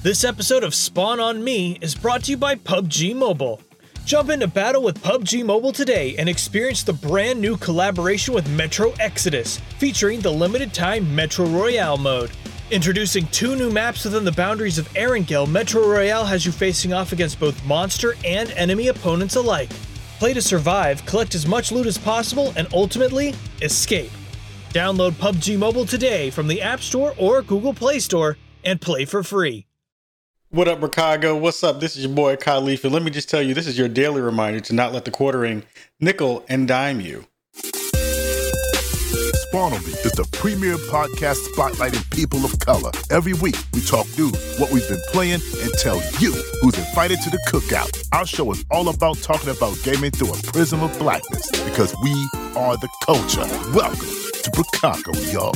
This episode of Spawn on Me is brought to you by PUBG Mobile. Jump into battle with PUBG Mobile today and experience the brand new collaboration with Metro Exodus, featuring the limited time Metro Royale mode. Introducing two new maps within the boundaries of Erangel, Metro Royale has you facing off against both monster and enemy opponents alike. Play to survive, collect as much loot as possible, and ultimately, escape. Download PUBG Mobile today from the App Store or Google Play Store and play for free. What up, Chicago? What's up? This is your boy Kahlief, and let me just tell you, this is your daily reminder to not let the quartering nickel and dime you. Spawn on Me is the premier podcast spotlighting people of color. Every week, we talk news, what we've been playing, and tell you who's invited to the cookout. Our show is all about talking about gaming through a prism of blackness because we are the culture. Welcome to Chicago, y'all.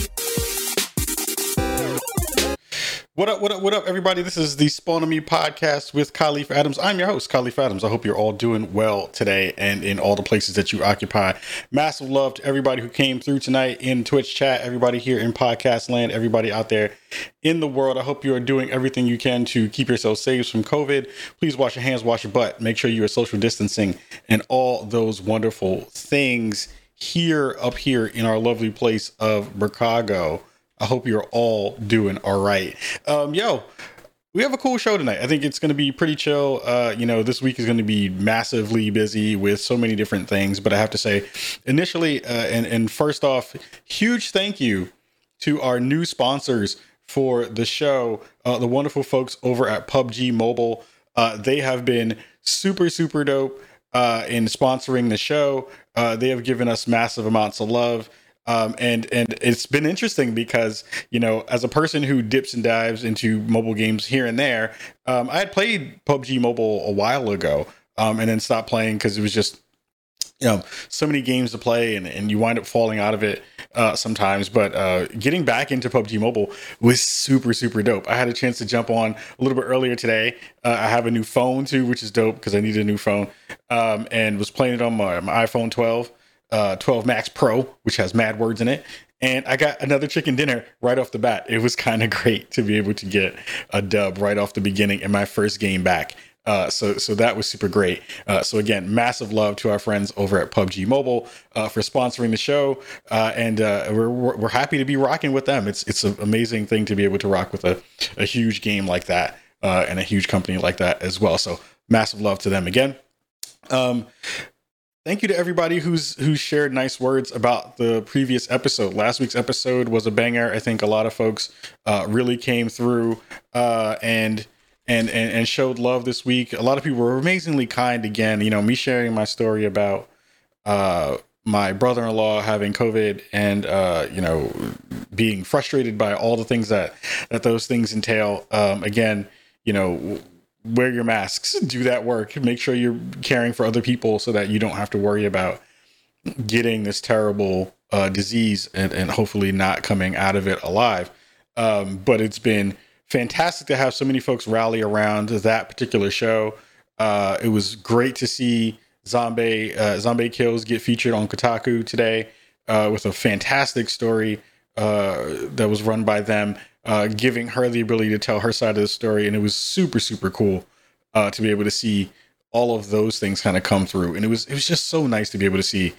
What up, what up, what up, everybody? This is the Spawn on Me podcast with Kahlief Adams. I'm your host, Kahlief Adams. I hope you're all doing well today and in all the places that you occupy. Massive love to everybody who came through tonight in Twitch chat, everybody here in podcast land, everybody out there in the world. I hope you are doing everything you can to keep yourself safe from COVID. Please wash your hands, wash your butt, make sure you are social distancing and all those wonderful things here up here in our lovely place of Chicago. I hope you're all doing all right. Um, yo, we have a cool show tonight. I think it's going to be pretty chill. Uh, you know, this week is going to be massively busy with so many different things. But I have to say, initially, uh, and and first off, huge thank you to our new sponsors for the show, uh, the wonderful folks over at PUBG Mobile. Uh, they have been super super dope uh, in sponsoring the show. Uh, they have given us massive amounts of love. Um, and and it's been interesting because you know as a person who dips and dives into mobile games here and there, um, I had played PUBG Mobile a while ago, um, and then stopped playing because it was just you know so many games to play and, and you wind up falling out of it uh, sometimes. But uh, getting back into pubg mobile was super super dope. I had a chance to jump on a little bit earlier today. Uh, i have a new phone too which is dope because i needed a new phone um, and was playing it on my, my iphone 12 uh, 12 Max Pro, which has mad words in it. And I got another chicken dinner right off the bat. It was kind of great to be able to get a dub right off the beginning in my first game back. Uh, so so that was super great. Uh, so again, massive love to our friends over at PUBG Mobile uh, for sponsoring the show, uh, and uh, we're, we're happy to be rocking with them. It's it's an amazing thing to be able to rock with a, a huge game like that uh, and a huge company like that as well. So massive love to them again. Um, Thank you to everybody who's who shared nice words about the previous episode. Last week's episode was a banger. I think a lot of folks uh, really came through uh, and, and and and showed love this week. A lot of people were amazingly kind again. You know, me sharing my story about uh, my brother-in-law having COVID and uh, you know being frustrated by all the things that that those things entail. Um, again, you know wear your masks, do that work, make sure you're caring for other people so that you don't have to worry about getting this terrible uh, disease and, and hopefully not coming out of it alive. Um, but it's been fantastic to have so many folks rally around that particular show. Uh, it was great to see Zombie uh, Zombie Kills get featured on Kotaku today uh, with a fantastic story uh, that was run by them uh, giving her the ability to tell her side of the story. And it was super, super cool uh, to be able to see all of those things kind of come through. And it was it was just so nice to be able to see,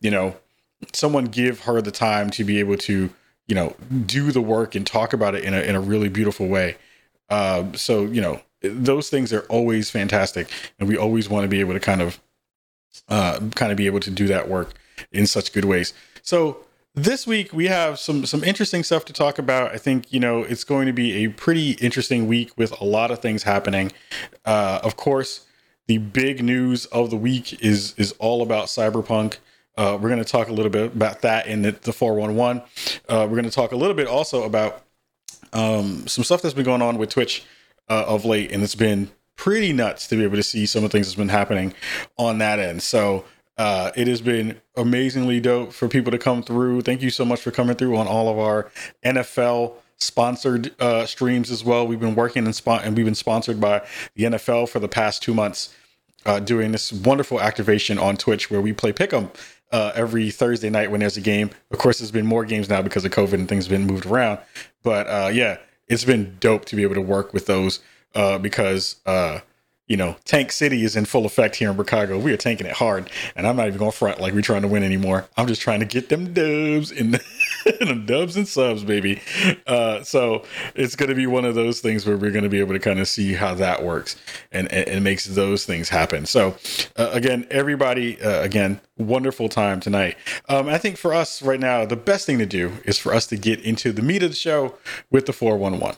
you know, someone give her the time to be able to, you know, do the work and talk about it in a in a really beautiful way. Uh, so you know, those things are always fantastic, and we always want to be able to kind of, uh, kind of be able to do that work in such good ways. So this week we have some some interesting stuff to talk about. I think you know it's going to be a pretty interesting week with a lot of things happening. Uh, of course, the big news of the week is is all about Cyberpunk. Uh, we're going to talk a little bit about that in the, the 411. Uh, we're going to talk a little bit also about um, some stuff that's been going on with Twitch uh, of late, and it's been pretty nuts to be able to see some of the things that's been happening on that end. So uh, it has been amazingly dope for people to come through. Thank you so much for coming through on all of our NFL sponsored uh, streams as well. We've been working and, spon- and we've been sponsored by the NFL for the past two months, uh, doing this wonderful activation on Twitch where we play Pick'em uh, every Thursday night when there's a game. Of course, there's been more games now because of COVID and things have been moved around. But uh, yeah, it's been dope to be able to work with those uh, because uh, you know, Tank City is in full effect here in Chicago. We are tanking it hard, and I'm not even going to front like we're trying to win anymore. I'm just trying to get them dubs and them dubs and subs, baby. Uh, so it's going to be one of those things where we're going to be able to kind of see how that works and, and, and makes those things happen. So uh, again, everybody, uh, again, wonderful time tonight. Um, I think for us right now, the best thing to do is for us to get into the meat of the show with the 411.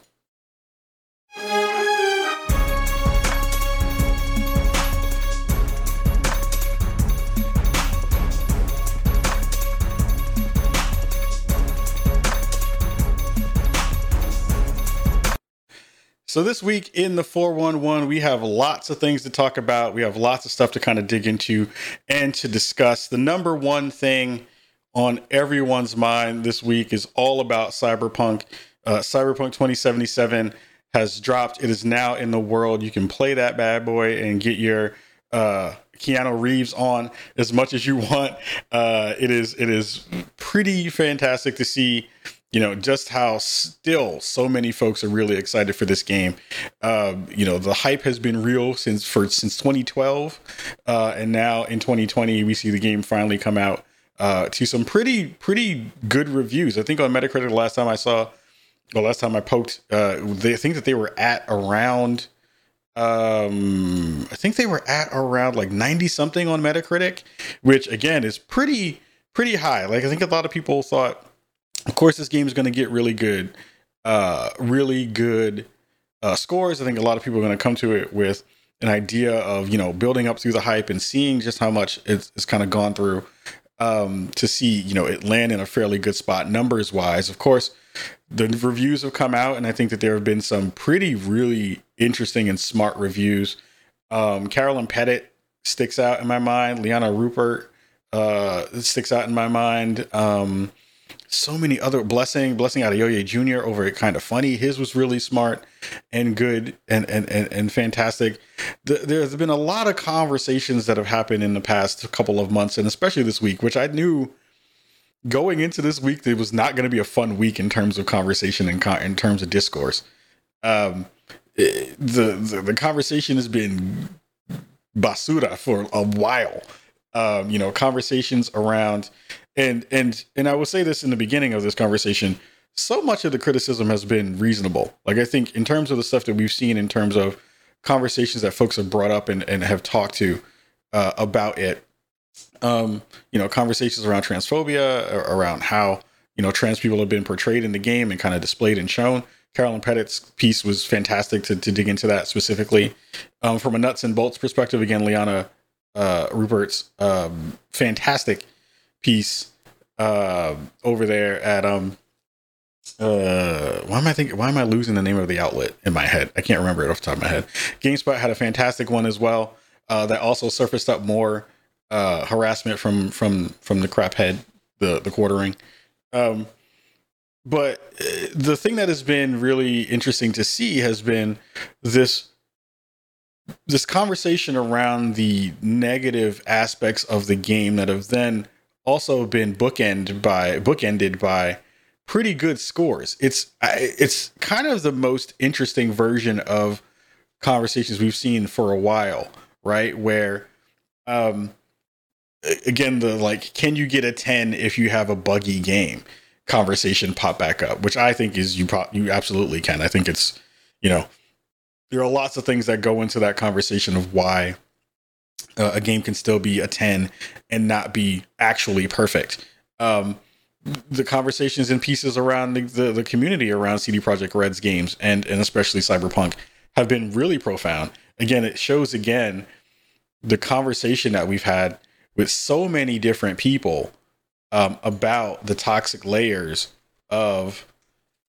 So this week in the 411, we have lots of things to talk about. We have lots of stuff to kind of dig into and to discuss. The number one thing on everyone's mind this week is all about Cyberpunk. Uh, Cyberpunk 2077 has dropped. It is now in the world. You can play that bad boy and get your uh, Keanu Reeves on as much as you want. Uh, it is it is pretty fantastic to see you know just how still so many folks are really excited for this game. Um, you know the hype has been real since for since 2012 uh, and now in 2020 we see the game finally come out uh, to some pretty pretty good reviews. I think on metacritic the last time i saw the last time i poked uh, they think that they were at around um i think they were at around like 90 something on metacritic which again is pretty pretty high. Like i think a lot of people thought of course, this game is going to get really good, uh, really good uh, scores. I think a lot of people are going to come to it with an idea of you know building up through the hype and seeing just how much it's, it's kind of gone through um, to see you know it land in a fairly good spot numbers wise. Of course, the reviews have come out, and I think that there have been some pretty really interesting and smart reviews. Um, Carolyn Petit sticks out in my mind. Liana Ruppert uh, sticks out in my mind. Um, so many other blessing blessing Adeoye Jr. over it Kinda Funny. His was really smart and good and and and, and fantastic. The, there's been a lot of conversations that have happened in the past couple of months and especially this week, which I knew going into this week it was not going to be a fun week in terms of conversation and con- in terms of discourse. Um, it, the, the the conversation has been basura for a while. Um, you know, conversations around and and and I will say this in the beginning of this conversation. So much of the criticism has been reasonable. Like I think in terms of the stuff that we've seen in terms of conversations that folks have brought up and, and have talked to uh, about it. Um, you know, conversations around transphobia, around how you know trans people have been portrayed in the game and kind of displayed and shown. Carolyn Petit's piece was fantastic to, to dig into that specifically. Um, from a nuts and bolts perspective, again, Liana uh, Ruppert's um, fantastic piece uh, over there at um uh why am I thinking why am I losing the name of the outlet in my head? I can't remember it off the top of my head. GameSpot had a fantastic one as well. Uh, that also surfaced up more uh, harassment from from from the crap head, the the quartering. Um, but uh, the thing that has been really interesting to see has been this this conversation around the negative aspects of the game that have then also been bookended by bookended by pretty good scores. It's it's kind of the most interesting version of conversations we've seen for a while, right? Where um again the like can you get a 10 if you have a buggy game conversation pop back up, which I think is you pro- you absolutely can. I think it's you know there are lots of things that go into that conversation of why uh, a game can still be a 10 and not be actually perfect. Um, the conversations and pieces around the, the, the, community around CD Projekt Red's games and, and especially Cyberpunk have been really profound. Again, it shows again the conversation that we've had with so many different people um, about the toxic layers of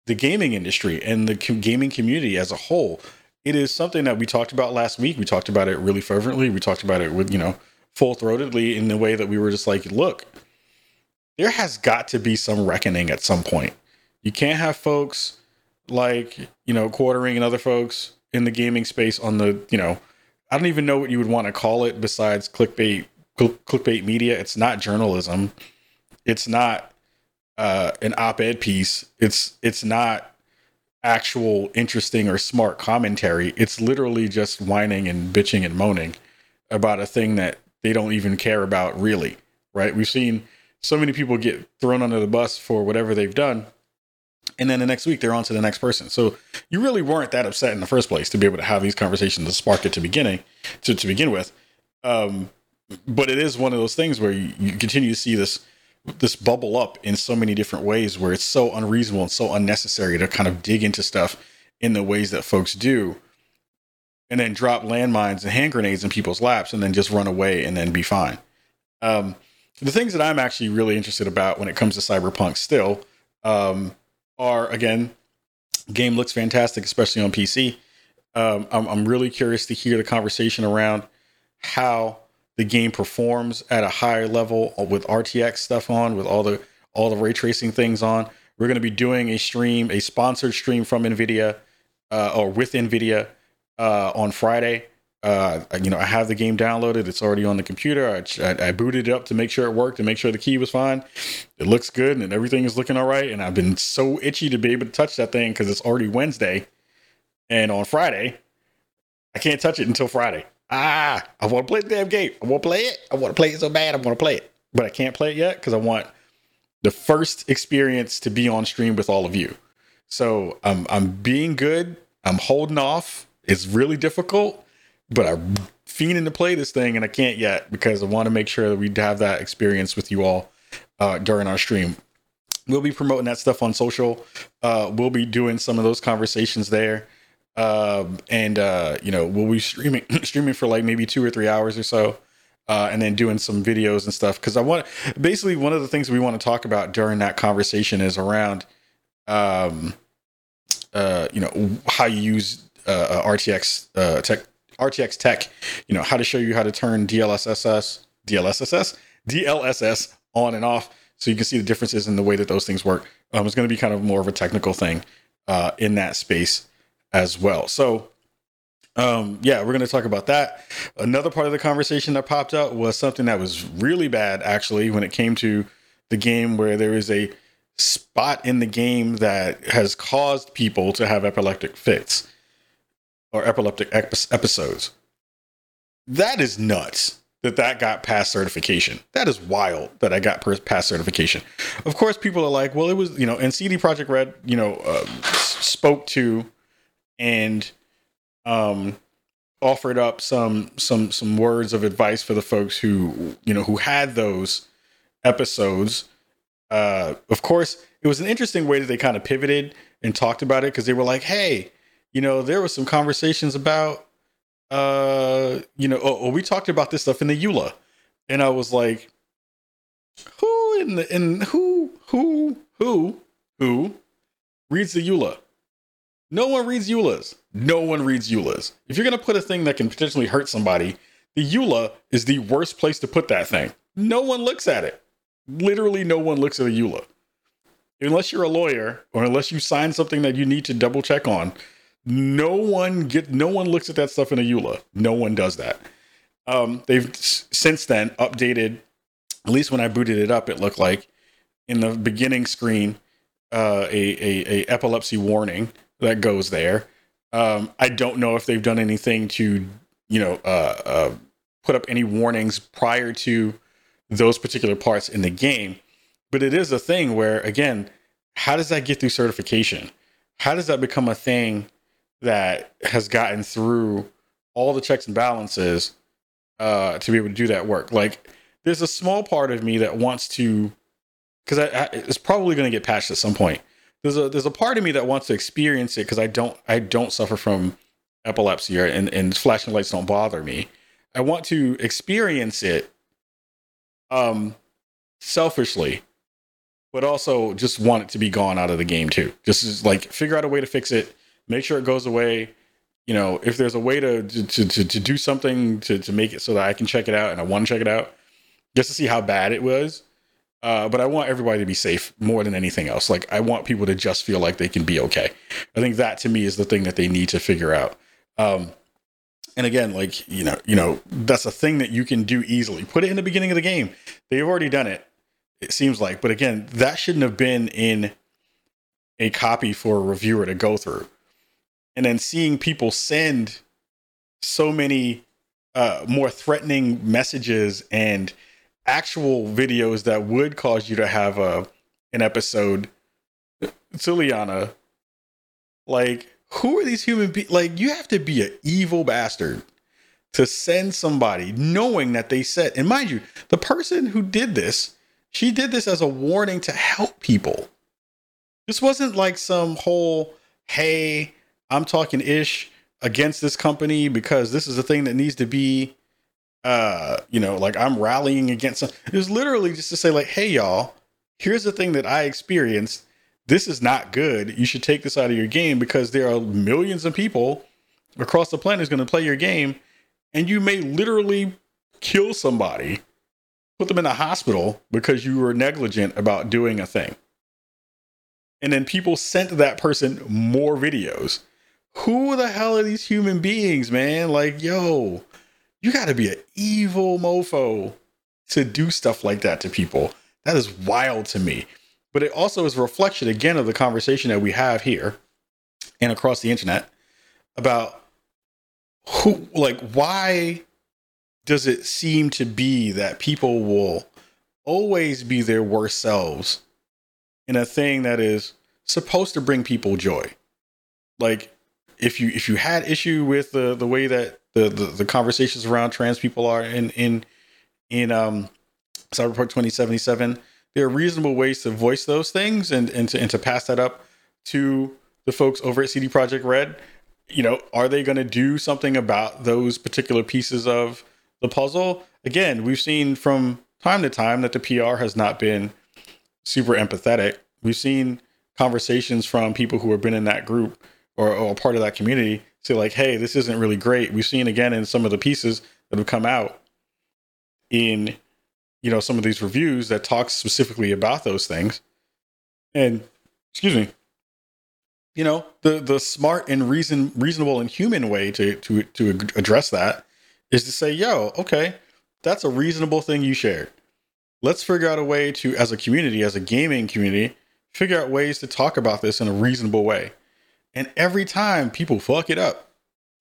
the gaming industry and the gaming community as a whole it is something that we talked about last week. We talked about it really fervently. We talked about it with, you know, full throatedly in the way that we were just like, look, there has got to be some reckoning at some point. You can't have folks like, you know, quartering and other folks in the gaming space on the, you know, I don't even know what you would want to call it besides clickbait cl- clickbait media. It's not journalism. It's not uh, an op-ed piece. It's it's not actual interesting or smart commentary. It's literally just whining and bitching and moaning about a thing that they don't even care about really, right? We've seen so many people get thrown under the bus for whatever they've done. And then the next week they're on to the next person. So you really weren't that upset in the first place to be able to have these conversations to spark it to beginning to, to begin with. Um, but it is one of those things where you, you continue to see this this bubble up in so many different ways where it's so unreasonable and so unnecessary to kind of dig into stuff in the ways that folks do and then drop landmines and hand grenades in people's laps and then just run away and then be fine. Um, the things that I'm actually really interested about when it comes to Cyberpunk still um, are again, game looks fantastic, especially on PC. Um, I'm, I'm really curious to hear the conversation around how the game performs at a higher level with RTX stuff on, with all the all the ray tracing things on. We're going to be doing a stream, a sponsored stream from Nvidia uh, or with Nvidia uh, on Friday. Uh, you know, I have the game downloaded. It's already on the computer. I, I, I, booted it up to make sure it worked, to make sure the key was fine. It looks good and everything is looking all right. And I've been so itchy to be able to touch that thing because it's already Wednesday. And on Friday, I can't touch it until Friday. Ah, I want to play the damn game. I want to play it. I want to play it so bad. I want to play it. But I can't play it yet because I want the first experience to be on stream with all of you. So I'm I'm being good. I'm holding off it's really difficult, but I'm fiending to play this thing and I can't yet because I want to make sure that we have that experience with you all uh, during our stream. We'll be promoting that stuff on social. Uh, we'll be doing some of those conversations there. Um, and uh, you know, we'll be streaming streaming for like maybe two or three hours or so. Uh, and then doing some videos and stuff because I want basically one of the things we want to talk about during that conversation is around um uh you know how you use uh, RTX uh, tech, RTX tech, you know, how to show you how to turn DLSS, DLSS, DLSS on and off, so you can see the differences in the way that those things work. Um, it's going to be kind of more of a technical thing uh, in that space as well. So, um, yeah, we're going to talk about that. Another part of the conversation that popped up was something that was really bad, actually, when it came to the game, where there is a spot in the game that has caused people to have epileptic fits or epileptic episodes. That is nuts that that got past certification. That is wild that I got past certification. Of course, people are like, well, it was, you know, and CD Projekt Red, you know, uh, spoke to and um, offered up some some some words of advice for the folks who you know who had those episodes. Uh, of course, it was an interesting way that they kind of pivoted and talked about it because they were like, "Hey, you know, there was some conversations about, uh, you know, oh, oh, we talked about this stuff in the EULA, and I was like, who in the in who who who who reads the EULA? No one reads EULAs. No one reads EULAs. If you're gonna put a thing that can potentially hurt somebody, the EULA is the worst place to put that thing. No one looks at it. Literally, no one looks at a EULA. Unless you're a lawyer or unless you sign something that you need to double check on, no one get no one looks at that stuff in a EULA. No one does that. Um, they've since then updated. At least when I booted it up, it looked like in the beginning screen uh, a, a, a epilepsy warning that goes there. Um, I don't know if they've done anything to you know uh, uh, put up any warnings prior to those particular parts in the game, but it is a thing where again, how does that get through certification? How does that become a thing that has gotten through all the checks and balances uh, to be able to do that work. Like, there's a small part of me that wants to, because it's probably going to get patched at some point. There's a there's a part of me that wants to experience it because I don't I don't suffer from epilepsy or, and and flashing lights don't bother me. I want to experience it, um, selfishly, but also just want it to be gone out of the game too. Just like figure out a way to fix it make sure it goes away. You know, if there's a way to to to, to do something to to make it so that I can check it out and I want to check it out, just to see how bad it was. Uh, but I want everybody to be safe more than anything else. Like I want people to just feel like they can be okay. I think that to me is the thing that they need to figure out. Um, and again, like you know, you know, that's a thing that you can do easily. Put it in the beginning of the game. They've already done it. It seems like, but again, that shouldn't have been in a copy for a reviewer to go through. And then seeing people send so many uh, more threatening messages and actual videos that would cause you to have a an episode to Liana. Like, who are these human beings? Like, you have to be an evil bastard to send somebody knowing that they said, and mind you, the person who did this, she did this as a warning to help people. This wasn't like some whole, hey, I'm talking ish against this company because this is a thing that needs to be uh, you know, like I'm rallying against it was literally just to say, like, hey y'all, here's the thing that I experienced. This is not good. You should take this out of your game because there are millions of people across the planet is going to play your game, and you may literally kill somebody, put them in a hospital because you were negligent about doing a thing. And then people sent that person more videos who the hell are these human beings, man? Like, yo, you got to be an evil mofo to do stuff like that to people. That is wild to me. But it also is a reflection again of the conversation that we have here and across the internet about who, like, why does it seem to be that people will always be their worst selves in a thing that is supposed to bring people joy? Like, if you if you had issue with the the way that the, the, the conversations around trans people are in in in um Cyberpunk 2077, there are reasonable ways to voice those things and and to, and to pass that up to the folks over at CD Projekt Red. You know, are they going to do something about those particular pieces of the puzzle? Again, we've seen from time to time that the PR has not been super empathetic. We've seen conversations from people who have been in that group or, or part of that community say like, hey, this isn't really great. We've seen again in some of the pieces that have come out in you know some of these reviews that talk specifically about those things. And excuse me, you know the the smart and reason reasonable and human way to to to address that is to say, yo, okay, that's a reasonable thing you shared. Let's figure out a way to, as a community, as a gaming community, figure out ways to talk about this in a reasonable way. And every time people fuck it up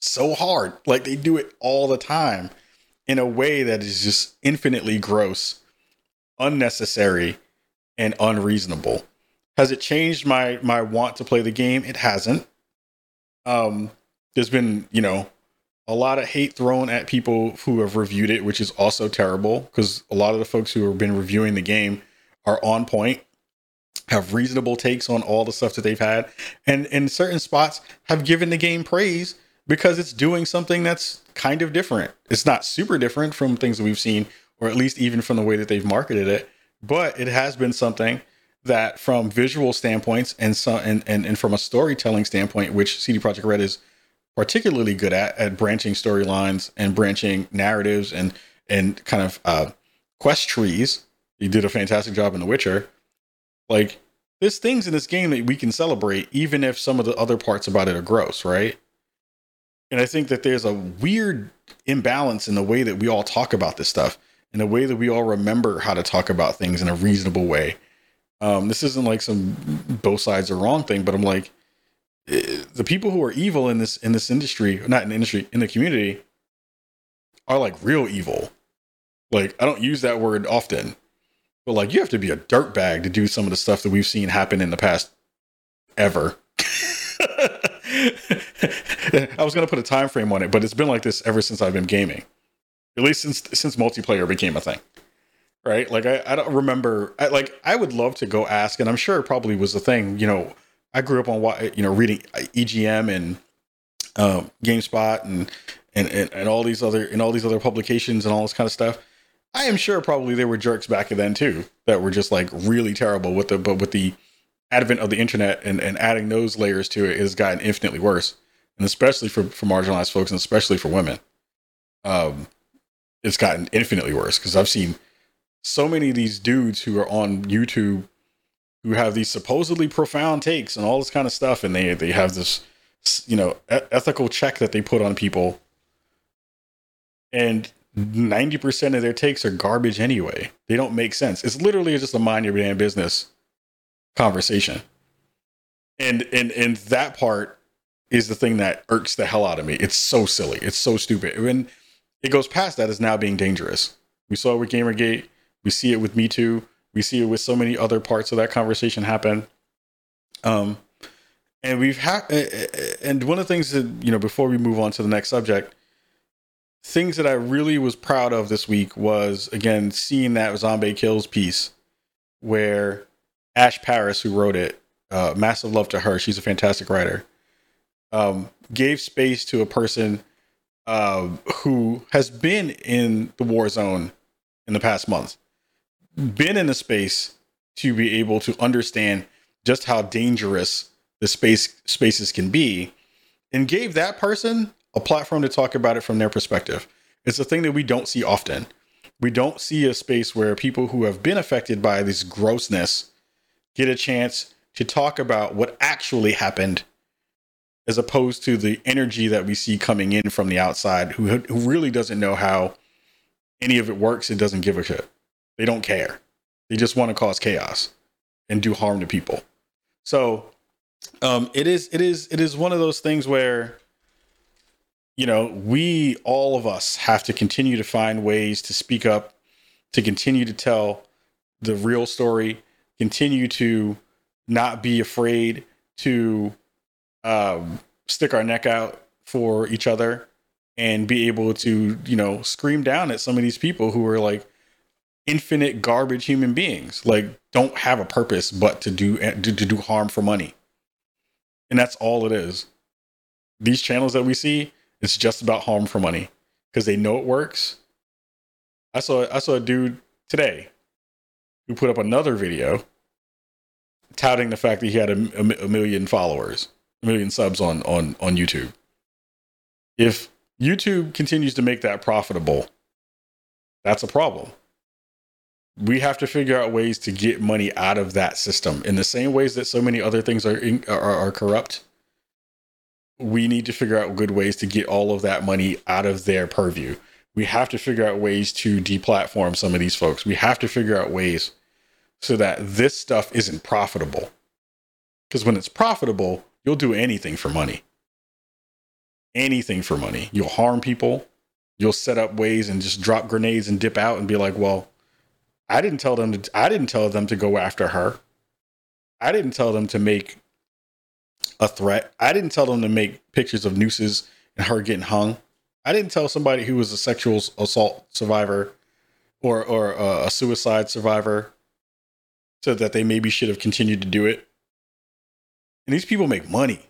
so hard. Like they do it all the time in a way that is just infinitely gross, unnecessary, and unreasonable. Has it changed my my want to play the game? It hasn't. Um there's been, you know, a lot of hate thrown at people who have reviewed it, which is also terrible because a lot of the folks who have been reviewing the game are on point have reasonable takes on all the stuff that they've had, and in certain spots have given the game praise because it's doing something that's kind of different. It's not super different from things that we've seen, or at least even from the way that they've marketed it, but it has been something that from visual standpoints and so and, and, and from a storytelling standpoint, which CD Projekt Red is particularly good at at branching storylines and branching narratives and and kind of uh, quest trees. You did a fantastic job in The Witcher. Like there's things in this game that we can celebrate, even if some of the other parts about it are gross, right? And I think that there's a weird imbalance in the way that we all talk about this stuff, in the way that we all remember how to talk about things in a reasonable way. Um, this isn't like some both sides are wrong thing, but I'm like, eh, the people who are evil in this in this industry, not in the industry, in the community, are like real evil. Like I don't use that word often, but like you have to be a dirtbag to do some of the stuff that we've seen happen in the past ever. I was gonna put a time frame on it, but it's been like this ever since I've been gaming. At least since since multiplayer became a thing. Right? Like I, I don't remember I, like I would love to go ask, and I'm sure it probably was a thing, you know. I grew up on what you know, reading EGM and um, GameSpot and, and and and all these other and all these other publications and all this kind of stuff. I am sure probably there were jerks back then too that were just like really terrible with the but with the advent of the internet and, and adding those layers to it has gotten infinitely worse. And especially for, for marginalized folks and especially for women. Um, it's gotten infinitely worse because I've seen so many of these dudes who are on YouTube who have these supposedly profound takes and all this kind of stuff, and they they have this you know ethical check that they put on people, and ninety percent of their takes are garbage anyway. They don't make sense. It's literally just a mind your damn business conversation. And and and that part is the thing that irks the hell out of me. It's so silly. It's so stupid. When it goes past that, now being dangerous. We saw it with Gamergate. We see it with Me Too. We see it with so many other parts of that conversation happen. Um, and we've had, and one of the things that you know, before we move on to the next subject, things that I really was proud of this week was again seeing that Zombie Kills piece where Ash Parrish, who wrote it, uh, massive love to her. She's a fantastic writer. Um, gave space to a person uh, who has been in the war zone in the past month, been in a space to be able to understand just how dangerous the space spaces can be, and gave that person a platform to talk about it from their perspective. It's a thing that we don't see often. We don't see a space where people who have been affected by this grossness get a chance to talk about what actually happened as opposed to the energy that we see coming in from the outside who, who really doesn't know how any of it works and doesn't give a shit. They don't care. They just want to cause chaos and do harm to people. So um, it is it is it is one of those things where you know we all of us have to continue to find ways to speak up, to continue to tell the real story, continue to not be afraid to um, stick our neck out for each other and be able to, you know, scream down at some of these people who are like infinite garbage human beings, like don't have a purpose but to do to, to do harm for money. And that's all it is. These channels that we see, it's just about harm for money because they know it works. I saw I saw a dude today who put up another video touting the fact that he had a, a million followers a million subs on on on YouTube. If YouTube continues to make that profitable, that's a problem. We have to figure out ways to get money out of that system in the same ways that so many other things are are, are corrupt. We need to figure out good ways to get all of that money out of their purview. We have to figure out ways to deplatform some of these folks. We have to figure out ways so that this stuff isn't profitable. Because when it's profitable, You'll do anything for money. Anything for money. You'll harm people. You'll set up ways and just drop grenades and dip out and be like, "Well, I didn't tell them to I didn't tell them to go after her. I didn't tell them to make a threat. I didn't tell them to make pictures of nooses and her getting hung. I didn't tell somebody who was a sexual assault survivor or or uh, a suicide survivor so that they maybe should have continued to do it. And these people make money.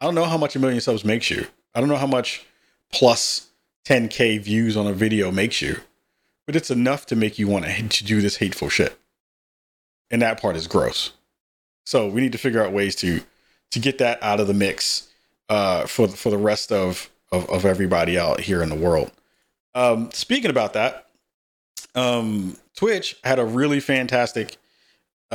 I don't know how much a million subs makes you. I don't know how much plus 10k views on a video makes you, but it's enough to make you want to, to do this hateful shit. And that part is gross. So we need to figure out ways to to get that out of the mix uh, for for the rest of, of, of everybody out here in the world. Um, speaking about that, um, Twitch had a really fantastic uh,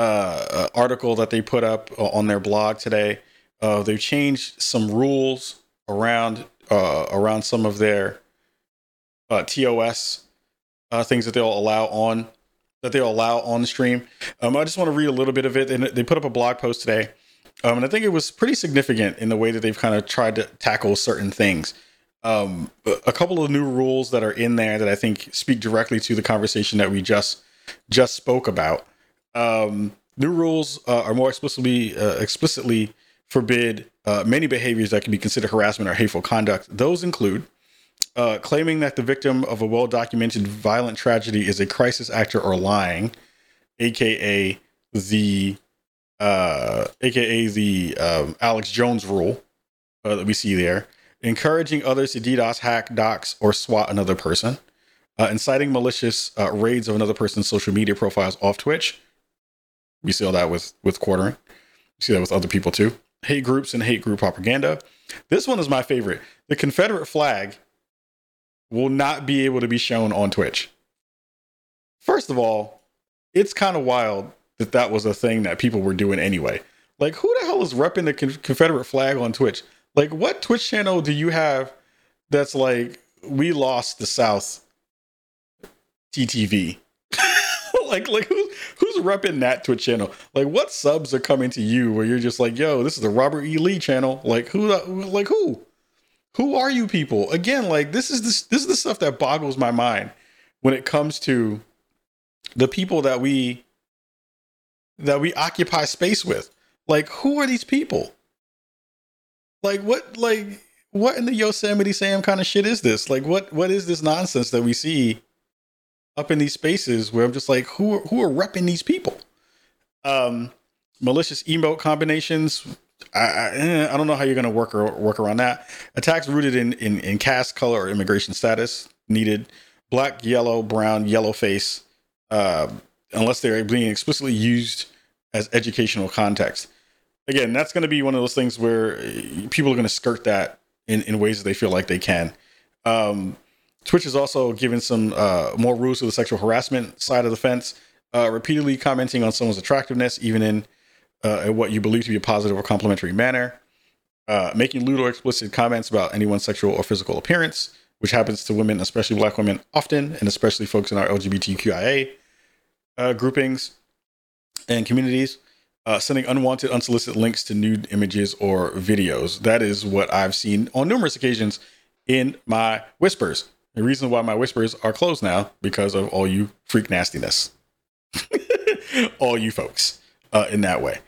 uh, article that they put up uh, on their blog today. Uh, they've changed some rules around uh, around some of their uh, TOS uh, things that they'll allow on that they'll allow on the stream. Um, I just want to read a little bit of it. And they put up a blog post today, um, and I think it was pretty significant in the way that they've kind of tried to tackle certain things. Um, a couple of new rules that are in there that I think speak directly to the conversation that we just just spoke about. Um, new rules uh, are more explicitly uh, explicitly forbid uh, many behaviors that can be considered harassment or hateful conduct. Those include uh, claiming that the victim of a well documented violent tragedy is a crisis actor or lying, aka the uh, aka the um, Alex Jones rule uh, that we see there, encouraging others to DDoS, hack, dox, or swat another person, uh, inciting malicious uh, raids of another person's social media profiles off Twitch, we see all that with with quartering. We see that with other people too. Hate groups and hate group propaganda. This one is my favorite. The Confederate flag will not be able to be shown on Twitch. First of all, it's kind of wild that that was a thing that people were doing anyway. Like, who the hell is repping the Confederate flag on Twitch? Like, what Twitch channel do you have that's like, we lost the South TTV? like, like who's who's repping that Twitch channel? Like, what subs are coming to you where you're just like, yo, this is the Robert E. Lee channel? Like, who? Like who? Who are you people? Again, like this is this this is the stuff that boggles my mind when it comes to the people that we that we occupy space with. Like, who are these people? Like, what? Like, what in the Yosemite Sam kind of shit is this? Like, what? What is this nonsense that we see up in these spaces where I'm just like, who are, who are repping these people? Um, malicious emote combinations. I, I, eh, I don't know how you're going to work or work around that. Attacks rooted in, in in caste, color, or immigration status needed. Black, yellow, brown, yellow face, uh, unless they're being explicitly used as educational context. Again, that's going to be one of those things where eh, people are going to skirt that in, in ways that they feel like they can. Um, Twitch is also given some uh, more rules to the sexual harassment side of the fence, uh, repeatedly commenting on someone's attractiveness, even in uh, what you believe to be a positive or complimentary manner, uh, making lewd or explicit comments about anyone's sexual or physical appearance, which happens to women, especially black women, often, and especially folks in our LGBTQIA uh, groupings and communities. Uh, sending unwanted, unsolicited links to nude images or videos. That is what I've seen on numerous occasions in my whispers. The reason why my whispers are closed now because of all you freak nastiness, all you folks uh, in that way.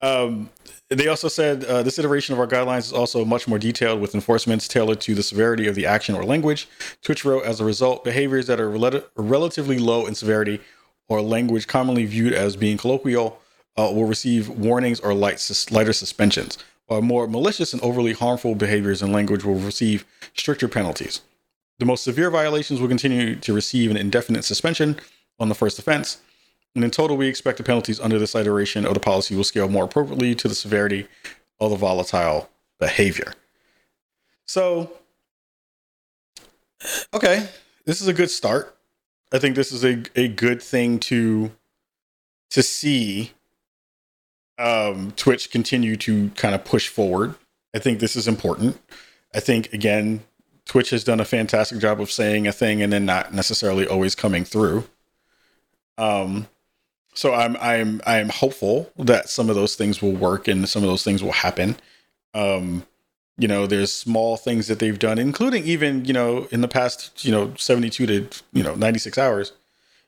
Um, they also said uh, this iteration of our guidelines is also much more detailed with enforcements tailored to the severity of the action or language. Twitch wrote, as a result, behaviors that are rel- relatively low in severity or language commonly viewed as being colloquial uh, will receive warnings or light sus- lighter suspensions, while more malicious and overly harmful behaviors and language will receive stricter penalties. The most severe violations will continue to receive an indefinite suspension on the first offense. And in total, we expect the penalties under this iteration of the policy will scale more appropriately to the severity of the volatile behavior. So, okay, this is a good start. I think this is a, a good thing to to see um, Twitch continue to kind of push forward. I think this is important. I think again, Twitch has done a fantastic job of saying a thing and then not necessarily always coming through. Um, so I'm I'm I'm hopeful that some of those things will work and some of those things will happen. Um, you know, there's small things that they've done, including even you know in the past you know 72 to you know 96 hours.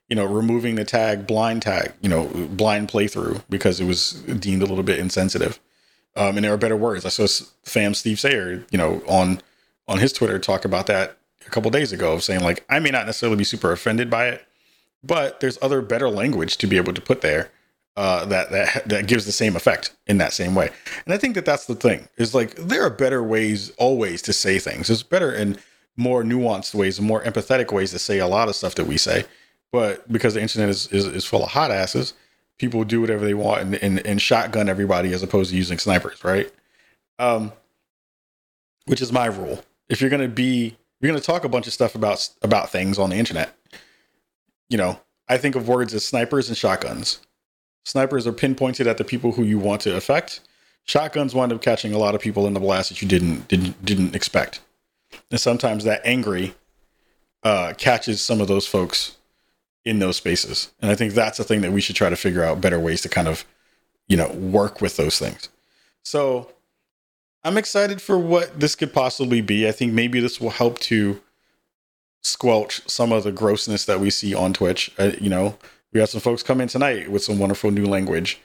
You know, removing the tag blind tag, you know, blind playthrough because it was deemed a little bit insensitive. Um, and there are better words. I saw fam Steve Saylor, you know, on on his Twitter talk about that a couple days ago, of saying like I may not necessarily be super offended by it, but there's other better language to be able to put there uh, that that that gives the same effect in that same way. And I think that that's the thing is like there are better ways always to say things. There's better and more nuanced ways, and more empathetic ways to say a lot of stuff that we say. But because the internet is is, is full of hot asses, people do whatever they want and, and, and shotgun everybody as opposed to using snipers, right? Um, which is my rule if you're to be you're to talk a bunch of stuff about about things on the internet you know i think of words as snipers and shotguns snipers are pinpointed at the people who you want to affect shotguns wind up catching a lot of people in the blast that you didn't didn't didn't expect and sometimes that angry uh, catches some of those folks in those spaces and i think that's a thing that we should try to figure out better ways to kind of you know work with those things so I'm excited for what this could possibly be. I think maybe this will help to squelch some of the grossness that we see on Twitch. Uh, you know, we got some folks come in tonight with some wonderful new language.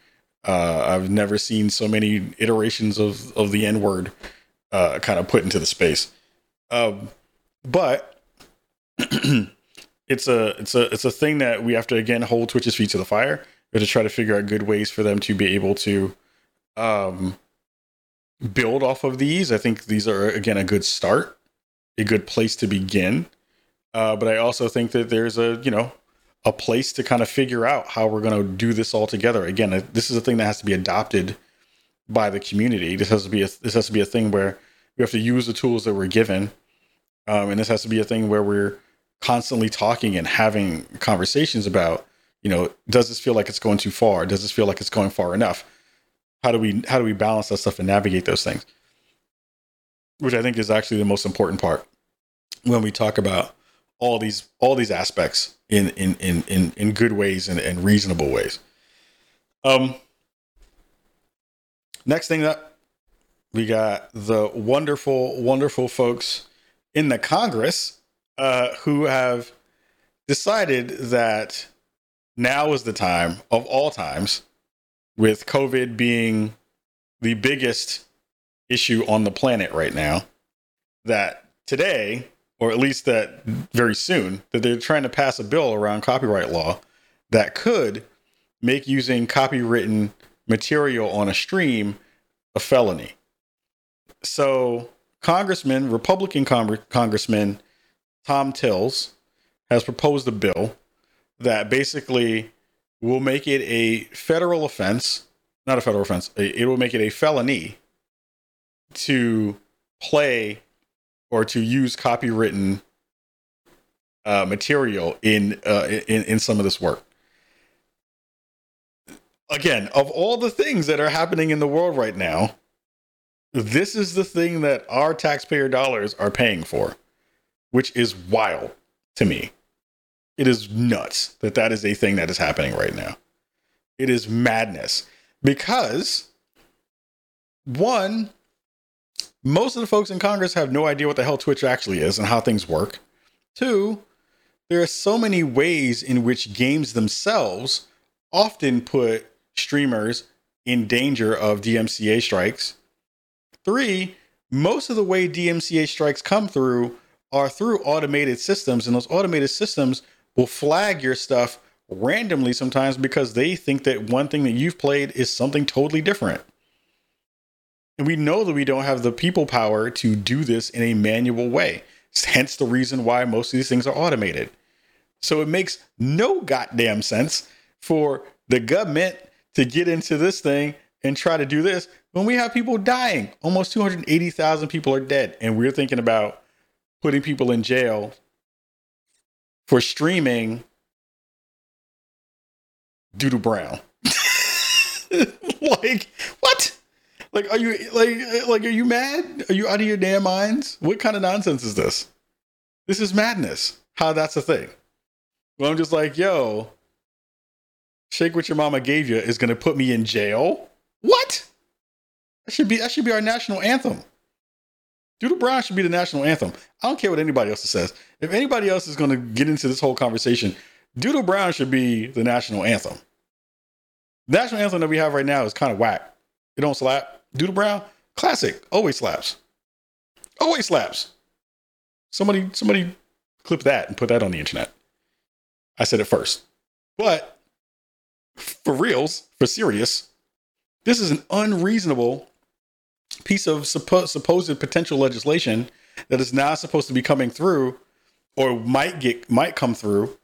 Uh, I've never seen so many iterations of of the N word uh, kind of put into the space. Um, but it's a it's a it's a thing that we have to again hold Twitch's feet to the fire. We have to try to figure out good ways for them to be able to um, build off of these. I think these are again a good start, a good place to begin. Uh, but I also think that there's a you know a place to kind of figure out how we're going to do this all together. Again, this is a thing that has to be adopted by the community. This has to be a, this has to be a thing where we have to use the tools that we're given, um, and this has to be a thing where we're constantly talking and having conversations about you know does this feel like it's going too far? Does this feel like it's going far enough? how do we how do we balance that stuff and navigate those things which i think is actually the most important part when we talk about all these all these aspects in in in in, in good ways and, and reasonable ways. Um, next thing up, we got the wonderful, wonderful folks in the Congress uh, who have decided that now is the time of all times, with COVID being the biggest issue on the planet right now, that today, or at least that very soon, that they're trying to pass a bill around copyright law that could make using copywritten material on a stream a felony. So, Congressman, Republican Cong- Congressman Thom Tillis has proposed a bill that basically will make it a federal offense, not a federal offense, it will make it a felony to play or to use copywritten uh, material in, uh, in in some of this work. Again, of all the things that are happening in the world right now, this is the thing that our taxpayer dollars are paying for, which is wild to me. It is nuts that that is a thing that is happening right now. It is madness because one, most of the folks in Congress have no idea what the hell Twitch actually is and how things work. Two, there are so many ways in which games themselves often put streamers in danger of DMCA strikes. Three, most of the way DMCA strikes come through are through automated systems, and those automated systems will flag your stuff randomly sometimes because they think that one thing that you've played is something totally different. And we know that we don't have the people power to do this in a manual way. Hence the reason why most of these things are automated. So it makes no goddamn sense for the government to get into this thing and try to do this when we have people dying. Almost 280,000 people are dead. And we're thinking about putting people in jail for streaming Doodoo Brown. like what? Like are you like like are you mad? Are you out of your damn minds? What kind of nonsense is this? This is madness. How that's a thing. Well, I'm just like, yo, shake what your mama gave you is gonna put me in jail. What? That should be that should be our national anthem. Doodoo Brown should be the national anthem. I don't care what anybody else says. If anybody else is going to get into this whole conversation, Doodoo Brown should be the national anthem. The national anthem that we have right now is kind of whack. It don't slap. Doodoo Brown, classic, always slaps. Always slaps. Somebody, somebody clip that and put that on the internet. I said it first. But for reals, for serious, this is an unreasonable piece of suppo- supposed potential legislation that is now supposed to be coming through or might get might come through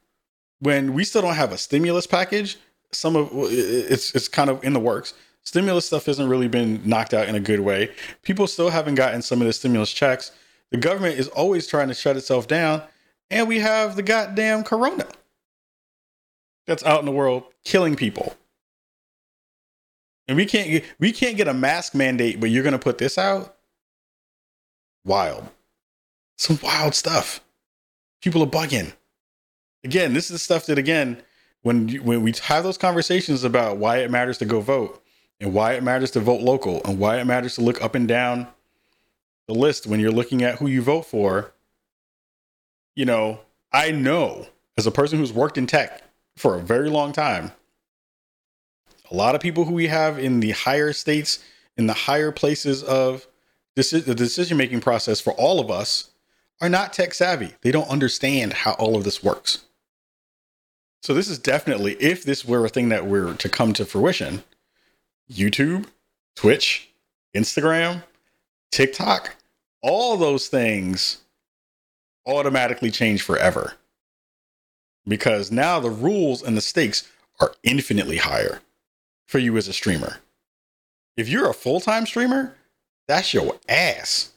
when we still don't have a stimulus package some of it's it's kind of in the works stimulus stuff hasn't really been knocked out in a good way people still haven't gotten some of the stimulus checks the government is always trying to shut itself down and we have the goddamn corona that's out in the world killing people and we can't get we can't get a mask mandate, but you're gonna put this out. Wild, some wild stuff. People are bugging. Again, this is the stuff that again, when when we have those conversations about why it matters to go vote and why it matters to vote local and why it matters to look up and down the list when you're looking at who you vote for. You know, I know as a person who's worked in tech for a very long time a lot of people who we have in the higher states, in the higher places of deci- the decision making process for all of us, are not tech savvy. They don't understand how all of this works. So, this is definitely, if this were a thing that were to come to fruition, YouTube, Twitch, Instagram, TikTok, all those things automatically change forever. Because now the rules and the stakes are infinitely higher for you as a streamer. If you're a full time streamer, that's your ass.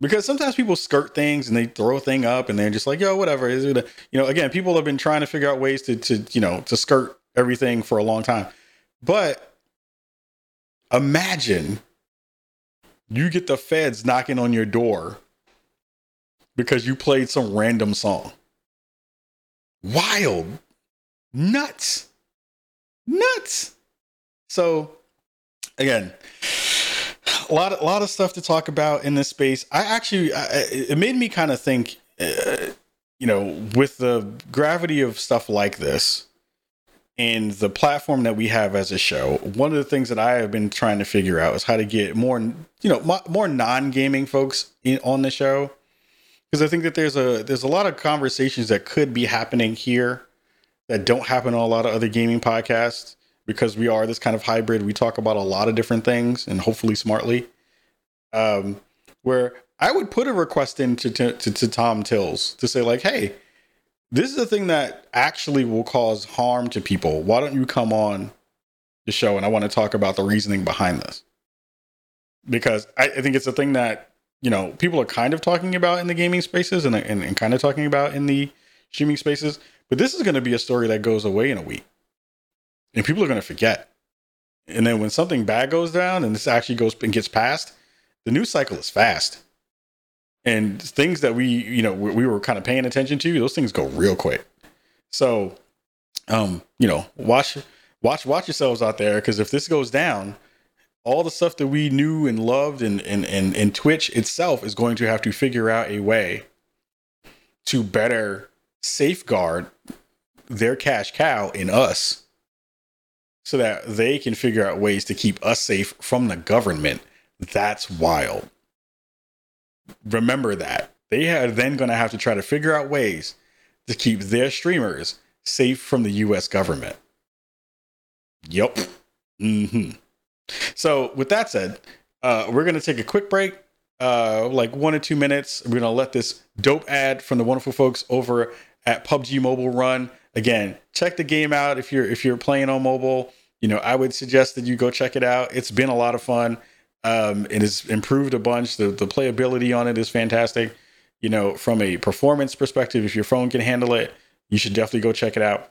Because sometimes people skirt things and they throw a thing up and they're just like, yo, whatever. You know, again, people have been trying to figure out ways to, to, you know, to skirt everything for a long time. But imagine you get the feds knocking on your door because you played some random song. Wild. Nuts. Nuts. So again, a lot, a lot of stuff to talk about in this space. I actually, I, it made me kind of think, uh, you know, with the gravity of stuff like this and the platform that we have as a show, one of the things that I have been trying to figure out is how to get more, you know, more non-gaming folks in, on the show. Because I think that there's a there's a lot of conversations that could be happening here that don't happen on a lot of other gaming podcasts because we are this kind of hybrid. We talk about a lot of different things and hopefully smartly. Um, where I would put a request into to, to, to Thom Tillis to say like, hey, this is a thing that actually will cause harm to people. Why don't you come on the show and I want to talk about the reasoning behind this? Because I, I think it's a thing that you know people are kind of talking about in the gaming spaces and, and, and kind of talking about in the streaming spaces. But this is going to be a story that goes away in a week and people are going to forget. And then when something bad goes down and this actually goes and gets passed, the news cycle is fast. And things that we, you know, we, we were kind of paying attention to, those things go real quick. So, um, you know, watch, watch, watch yourselves out there because if this goes down, all the stuff that we knew and loved and, and, and, and Twitch itself is going to have to figure out a way to better safeguard their cash cow in us so that they can figure out ways to keep us safe from the government. That's wild. Remember that. They are then going to have to try to figure out ways to keep their streamers safe from the US government. Yep. Mm-hmm. So, with that said, uh, we're going to take a quick break, uh, like one or two minutes. We're going to let this dope ad from the wonderful folks over at PUBG Mobile run again, check the game out if you're if you're playing on mobile. You know, I would suggest that you go check it out. It's been a lot of fun. Um, it has improved a bunch. The the playability on it is fantastic. You know, from a performance perspective, if your phone can handle it, you should definitely go check it out.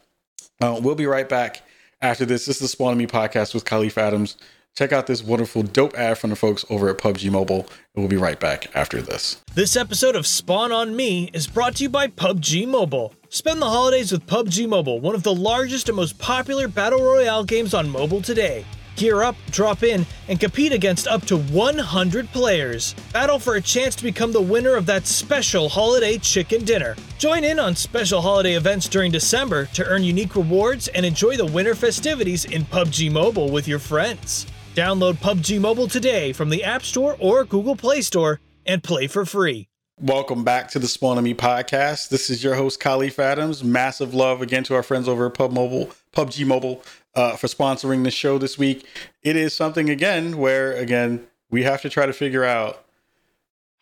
Uh, we'll be right back after this. This is the Spawn on Me podcast with Kahlief Adams. Check out this wonderful, dope ad from the folks over at PUBG Mobile, we'll be right back after this. This episode of Spawn on Me is brought to you by PUBG Mobile. Spend the holidays with PUBG Mobile, one of the largest and most popular battle royale games on mobile today. Gear up, drop in, and compete against up to 100 players. Battle for a chance to become the winner of that special holiday chicken dinner. Join in on special holiday events during December to earn unique rewards and enjoy the winter festivities in PUBG Mobile with your friends. Download PUBG Mobile today from the App Store or Google Play Store and play for free. Welcome back to the Spawn on Me podcast. This is your host, Kahlief Adams. Massive love again to our friends over at Pub Mobile, PUBG Mobile, uh, for sponsoring the show this week. It is something again where again we have to try to figure out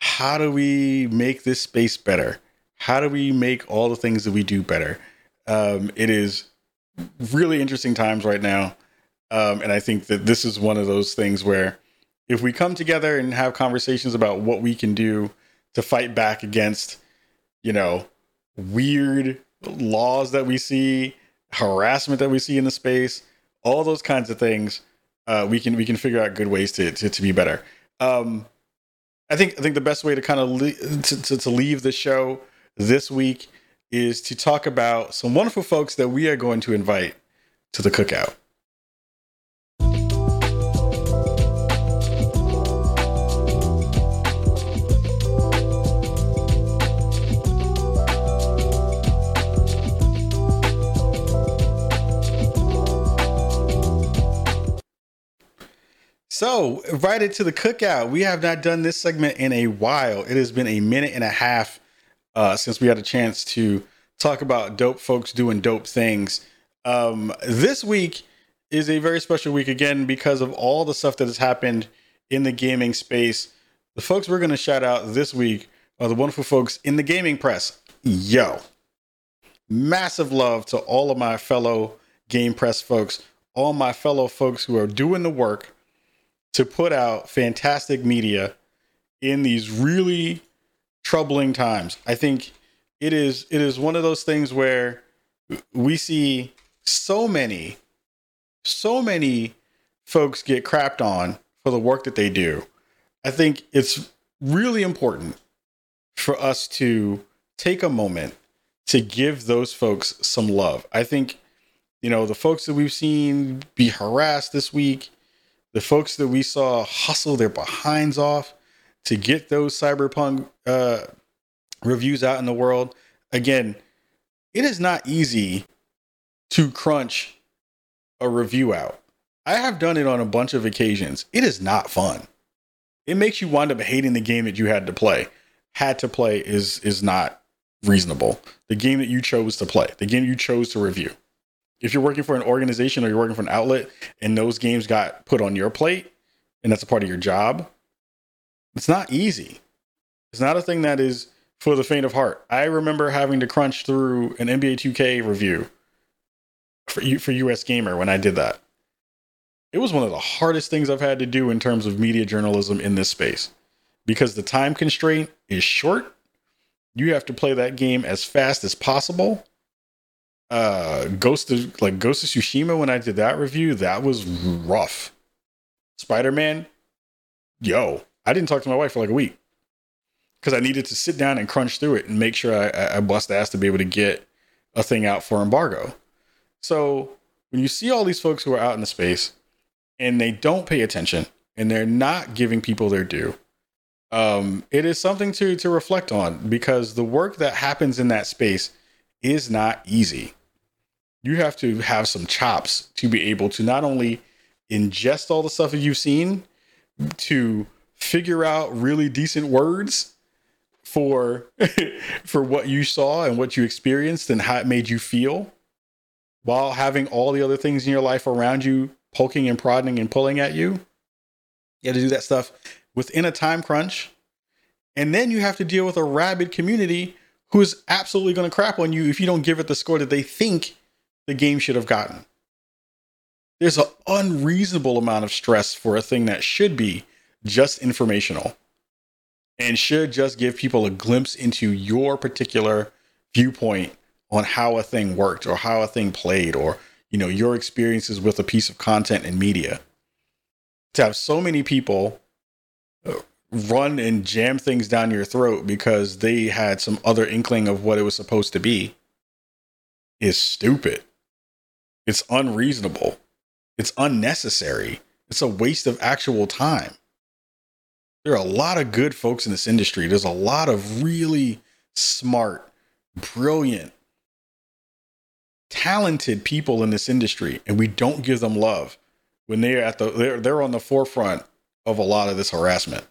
how do we make this space better? How do we make all the things that we do better? Um, it is really interesting times right now. Um, and I think that this is one of those things where if we come together and have conversations about what we can do to fight back against, you know, weird laws that we see, harassment that we see in the space, all those kinds of things, uh, we can we can figure out good ways to to, to be better. Um, I think I think the best way to kind of le- to, to, to leave the show this week is to talk about some wonderful folks that we are going to invite to the cookout. So, right into the cookout. We have not done this segment in a while. It has been a minute and a half uh, since we had a chance to talk about dope folks doing dope things. Um, this week is a very special week again because of all the stuff that has happened in the gaming space. The folks we're going to shout out this week are the wonderful folks in the gaming press. Yo, massive love to all of my fellow game press folks, all my fellow folks who are doing the work to put out fantastic media in these really troubling times. I think it is it is one of those things where we see so many so many folks get crapped on for the work that they do. I think it's really important for us to take a moment to give those folks some love. I think you know, the folks that we've seen be harassed this week, the folks that we saw hustle their behinds off to get those cyberpunk uh, reviews out in the world. Again, it is not easy to crunch a review out. I have done it on a bunch of occasions. It is not fun. It makes you wind up hating the game that you had to play. Had to play is is not reasonable. The game that you chose to play, the game you chose to review. If you're working for an organization or you're working for an outlet and those games got put on your plate and that's a part of your job, it's not easy. It's not a thing that is for the faint of heart. I remember having to crunch through an NBA 2K review for for US Gamer when I did that. It was one of the hardest things I've had to do in terms of media journalism in this space because the time constraint is short. You have to play that game as fast as possible. Uh, Ghost of like Ghost of Tsushima when I did that review, that was rough. Spider Man, yo, I didn't talk to my wife for like a week because I needed to sit down and crunch through it and make sure I, I bust ass to be able to get a thing out for embargo. So when you see all these folks who are out in the space and they don't pay attention and they're not giving people their due, um, it is something to to reflect on because the work that happens in that space is not easy. You have to have some chops to be able to not only ingest all the stuff that you've seen, to figure out really decent words for for what you saw and what you experienced and how it made you feel while having all the other things in your life around you poking and prodding and pulling at you. You have to do that stuff within a time crunch. And then you have to deal with a rabid community who is absolutely going to crap on you if you don't give it the score that they think the game should have gotten. There's an unreasonable amount of stress for a thing that should be just informational and should just give people a glimpse into your particular viewpoint on how a thing worked or how a thing played or you know your experiences with a piece of content and media to have so many people uh, run and jam things down your throat because they had some other inkling of what it was supposed to be is stupid it's unreasonable. It's unnecessary. It's a waste of actual time. There are a lot of good folks in this industry. There's a lot of really smart brilliant talented people in this industry and we don't give them love when they're at the they're they're on the forefront of a lot of this harassment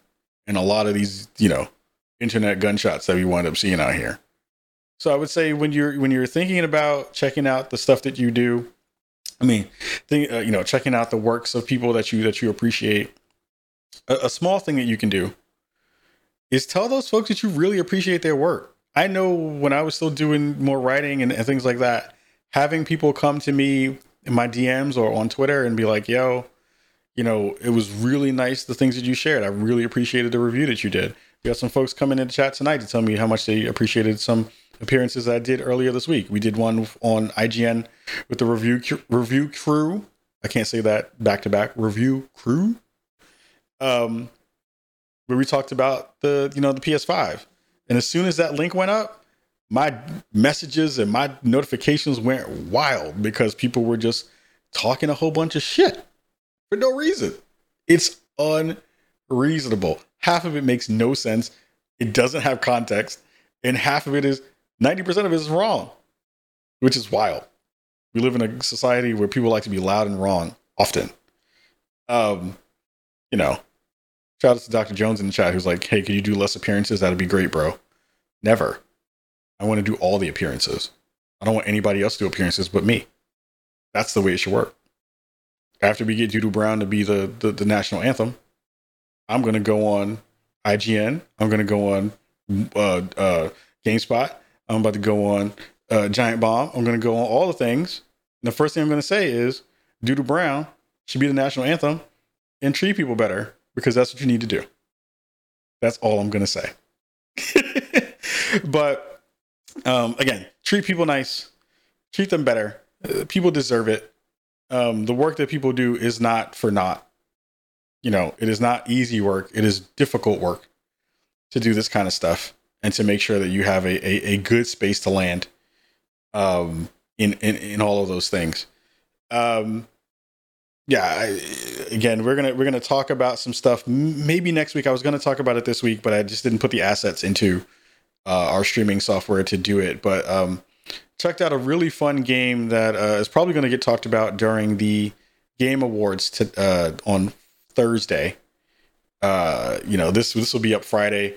and a lot of these you know internet gunshots that we wind up seeing out here. So i would say when you're when you're thinking about checking out the stuff that you do i mean think, uh, you know checking out the works of people that you that you appreciate a, a small thing that you can do is tell those folks that you really appreciate their work i know when i was still doing more writing and, and things like that having people come to me in my DMs or on Twitter and be like, yo, you know, it was really nice the things that you shared. I really appreciated the review that you did. We got some folks coming in the chat tonight to tell me how much they appreciated some appearances I did earlier this week. We did one on IGN with the review review crew. I can't say that back to back. Review crew. Um, where we talked about the you know the PS5, and as soon as that link went up, my messages and my notifications went wild because people were just talking a whole bunch of shit for no reason. It's unreasonable. Half of it makes no sense. It doesn't have context. And half of it is 90% of it is wrong, which is wild. We live in a society where people like to be loud and wrong often. Um, you know, shout out to Dr. Jones in the chat who's like, hey, could you do less appearances? That'd be great, bro. Never. I want to do all the appearances. I don't want anybody else to do appearances but me. That's the way it should work. After we get Doodoo Brown to be the, the, the national anthem, I'm going to go on IGN. I'm going to go on uh, uh, GameSpot. I'm about to go on uh, Giant Bomb. I'm going to go on all the things. And the first thing I'm going to say is Doodoo Brown should be the national anthem and treat people better because that's what you need to do. That's all I'm going to say. but um, again, treat people nice, treat them better. Uh, people deserve it. Um, the work that people do is not for naught. You know, it is not easy work. It is difficult work to do this kind of stuff and to make sure that you have a, a, a good space to land um, in, in, in all of those things. Um, yeah. I, again, we're gonna we're gonna talk about some stuff. Maybe next week. I was gonna talk about it this week, but I just didn't put the assets into uh, our streaming software to do it. But um, checked out a really fun game that uh, is probably going to get talked about during the Game Awards to, uh, on Thursday. Uh, you know, this this will be up Friday.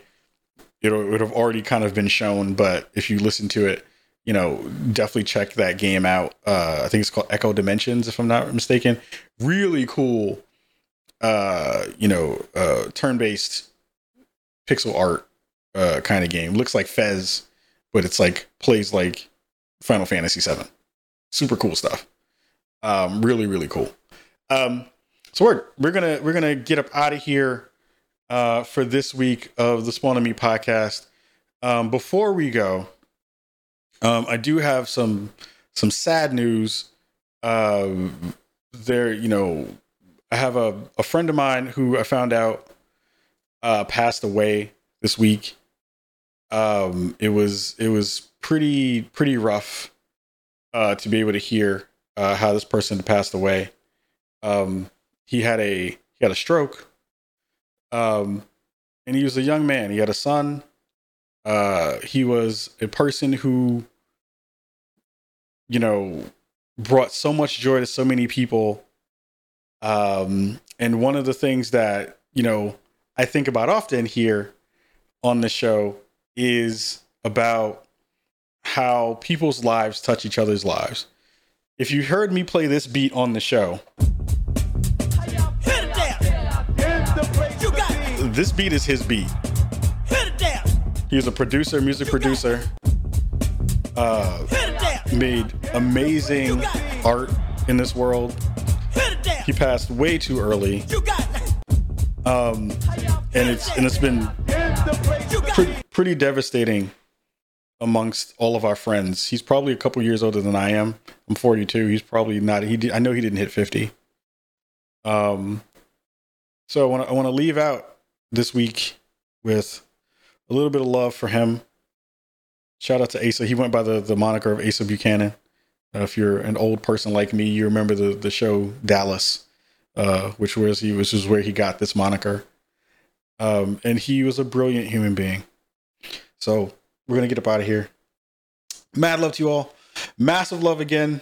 It would have already kind of been shown, but if you listen to it, you know, definitely check that game out. Uh, I think it's called Echo Dimensions, if I'm not mistaken. Really cool, uh, you know, uh, turn-based pixel art uh, kind of game. Looks like Fez, but it's like plays like Final Fantasy VII. Super cool stuff. Um, really, really cool. Um, so we're we're gonna we're gonna get up out of here uh, for this week of the Spawn on Me podcast. Um, before we go, um, I do have some some sad news. Uh, there, you know, I have a, a friend of mine who I found out uh, passed away this week. Um, it was it was pretty pretty rough uh, to be able to hear uh, how this person passed away. Um, he had a he had a stroke, um, and he was a young man. He had a son. Uh, he was a person who, you know, brought so much joy to so many people. Um, and one of the things that you know I think about often here on the show is about how people's lives touch each other's lives. If you heard me play this beat on the show, this beat is his beat. He was a producer, music producer. Uh, made amazing art in this world. He passed way too early. Um, and it's and it's been pretty, pretty devastating amongst all of our friends. He's probably a couple years older than I am. I'm 42. He's probably not. He did, I know he didn't hit 50. Um, so I want to I want to leave out this week with a little bit of love for him. Shout out to Asa. He went by the the moniker of Asa Buchanan. Uh, if you're an old person like me, you remember the the show Dallas, uh, which was he which is where he got this moniker. Um, and he was a brilliant human being. So we're gonna get up out of here. Mad love to you all. Massive love again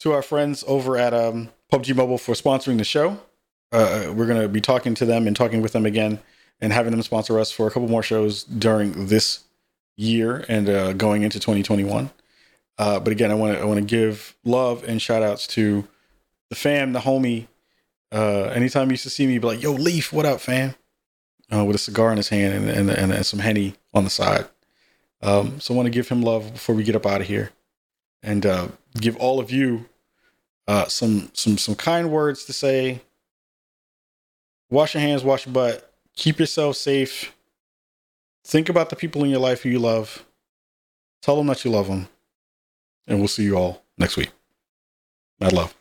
to our friends over at um, PUBG Mobile for sponsoring the show. Uh, we're gonna be talking to them and talking with them again, and having them sponsor us for a couple more shows during this year and uh, going into 2021. Uh, but again, I want to I want to give love and shout outs to the fam, the homie. Uh, anytime you used to see me, be like, "Yo, Leaf, what up, fam?" Uh, with a cigar in his hand and, and, and, and some henny on the side. Um, so I want to give him love before we get up out of here, and uh, give all of you uh, some some some kind words to say. Wash your hands, wash your butt, keep yourself safe. Think about the people in your life who you love. Tell them that you love them, and we'll see you all next week. Mad love.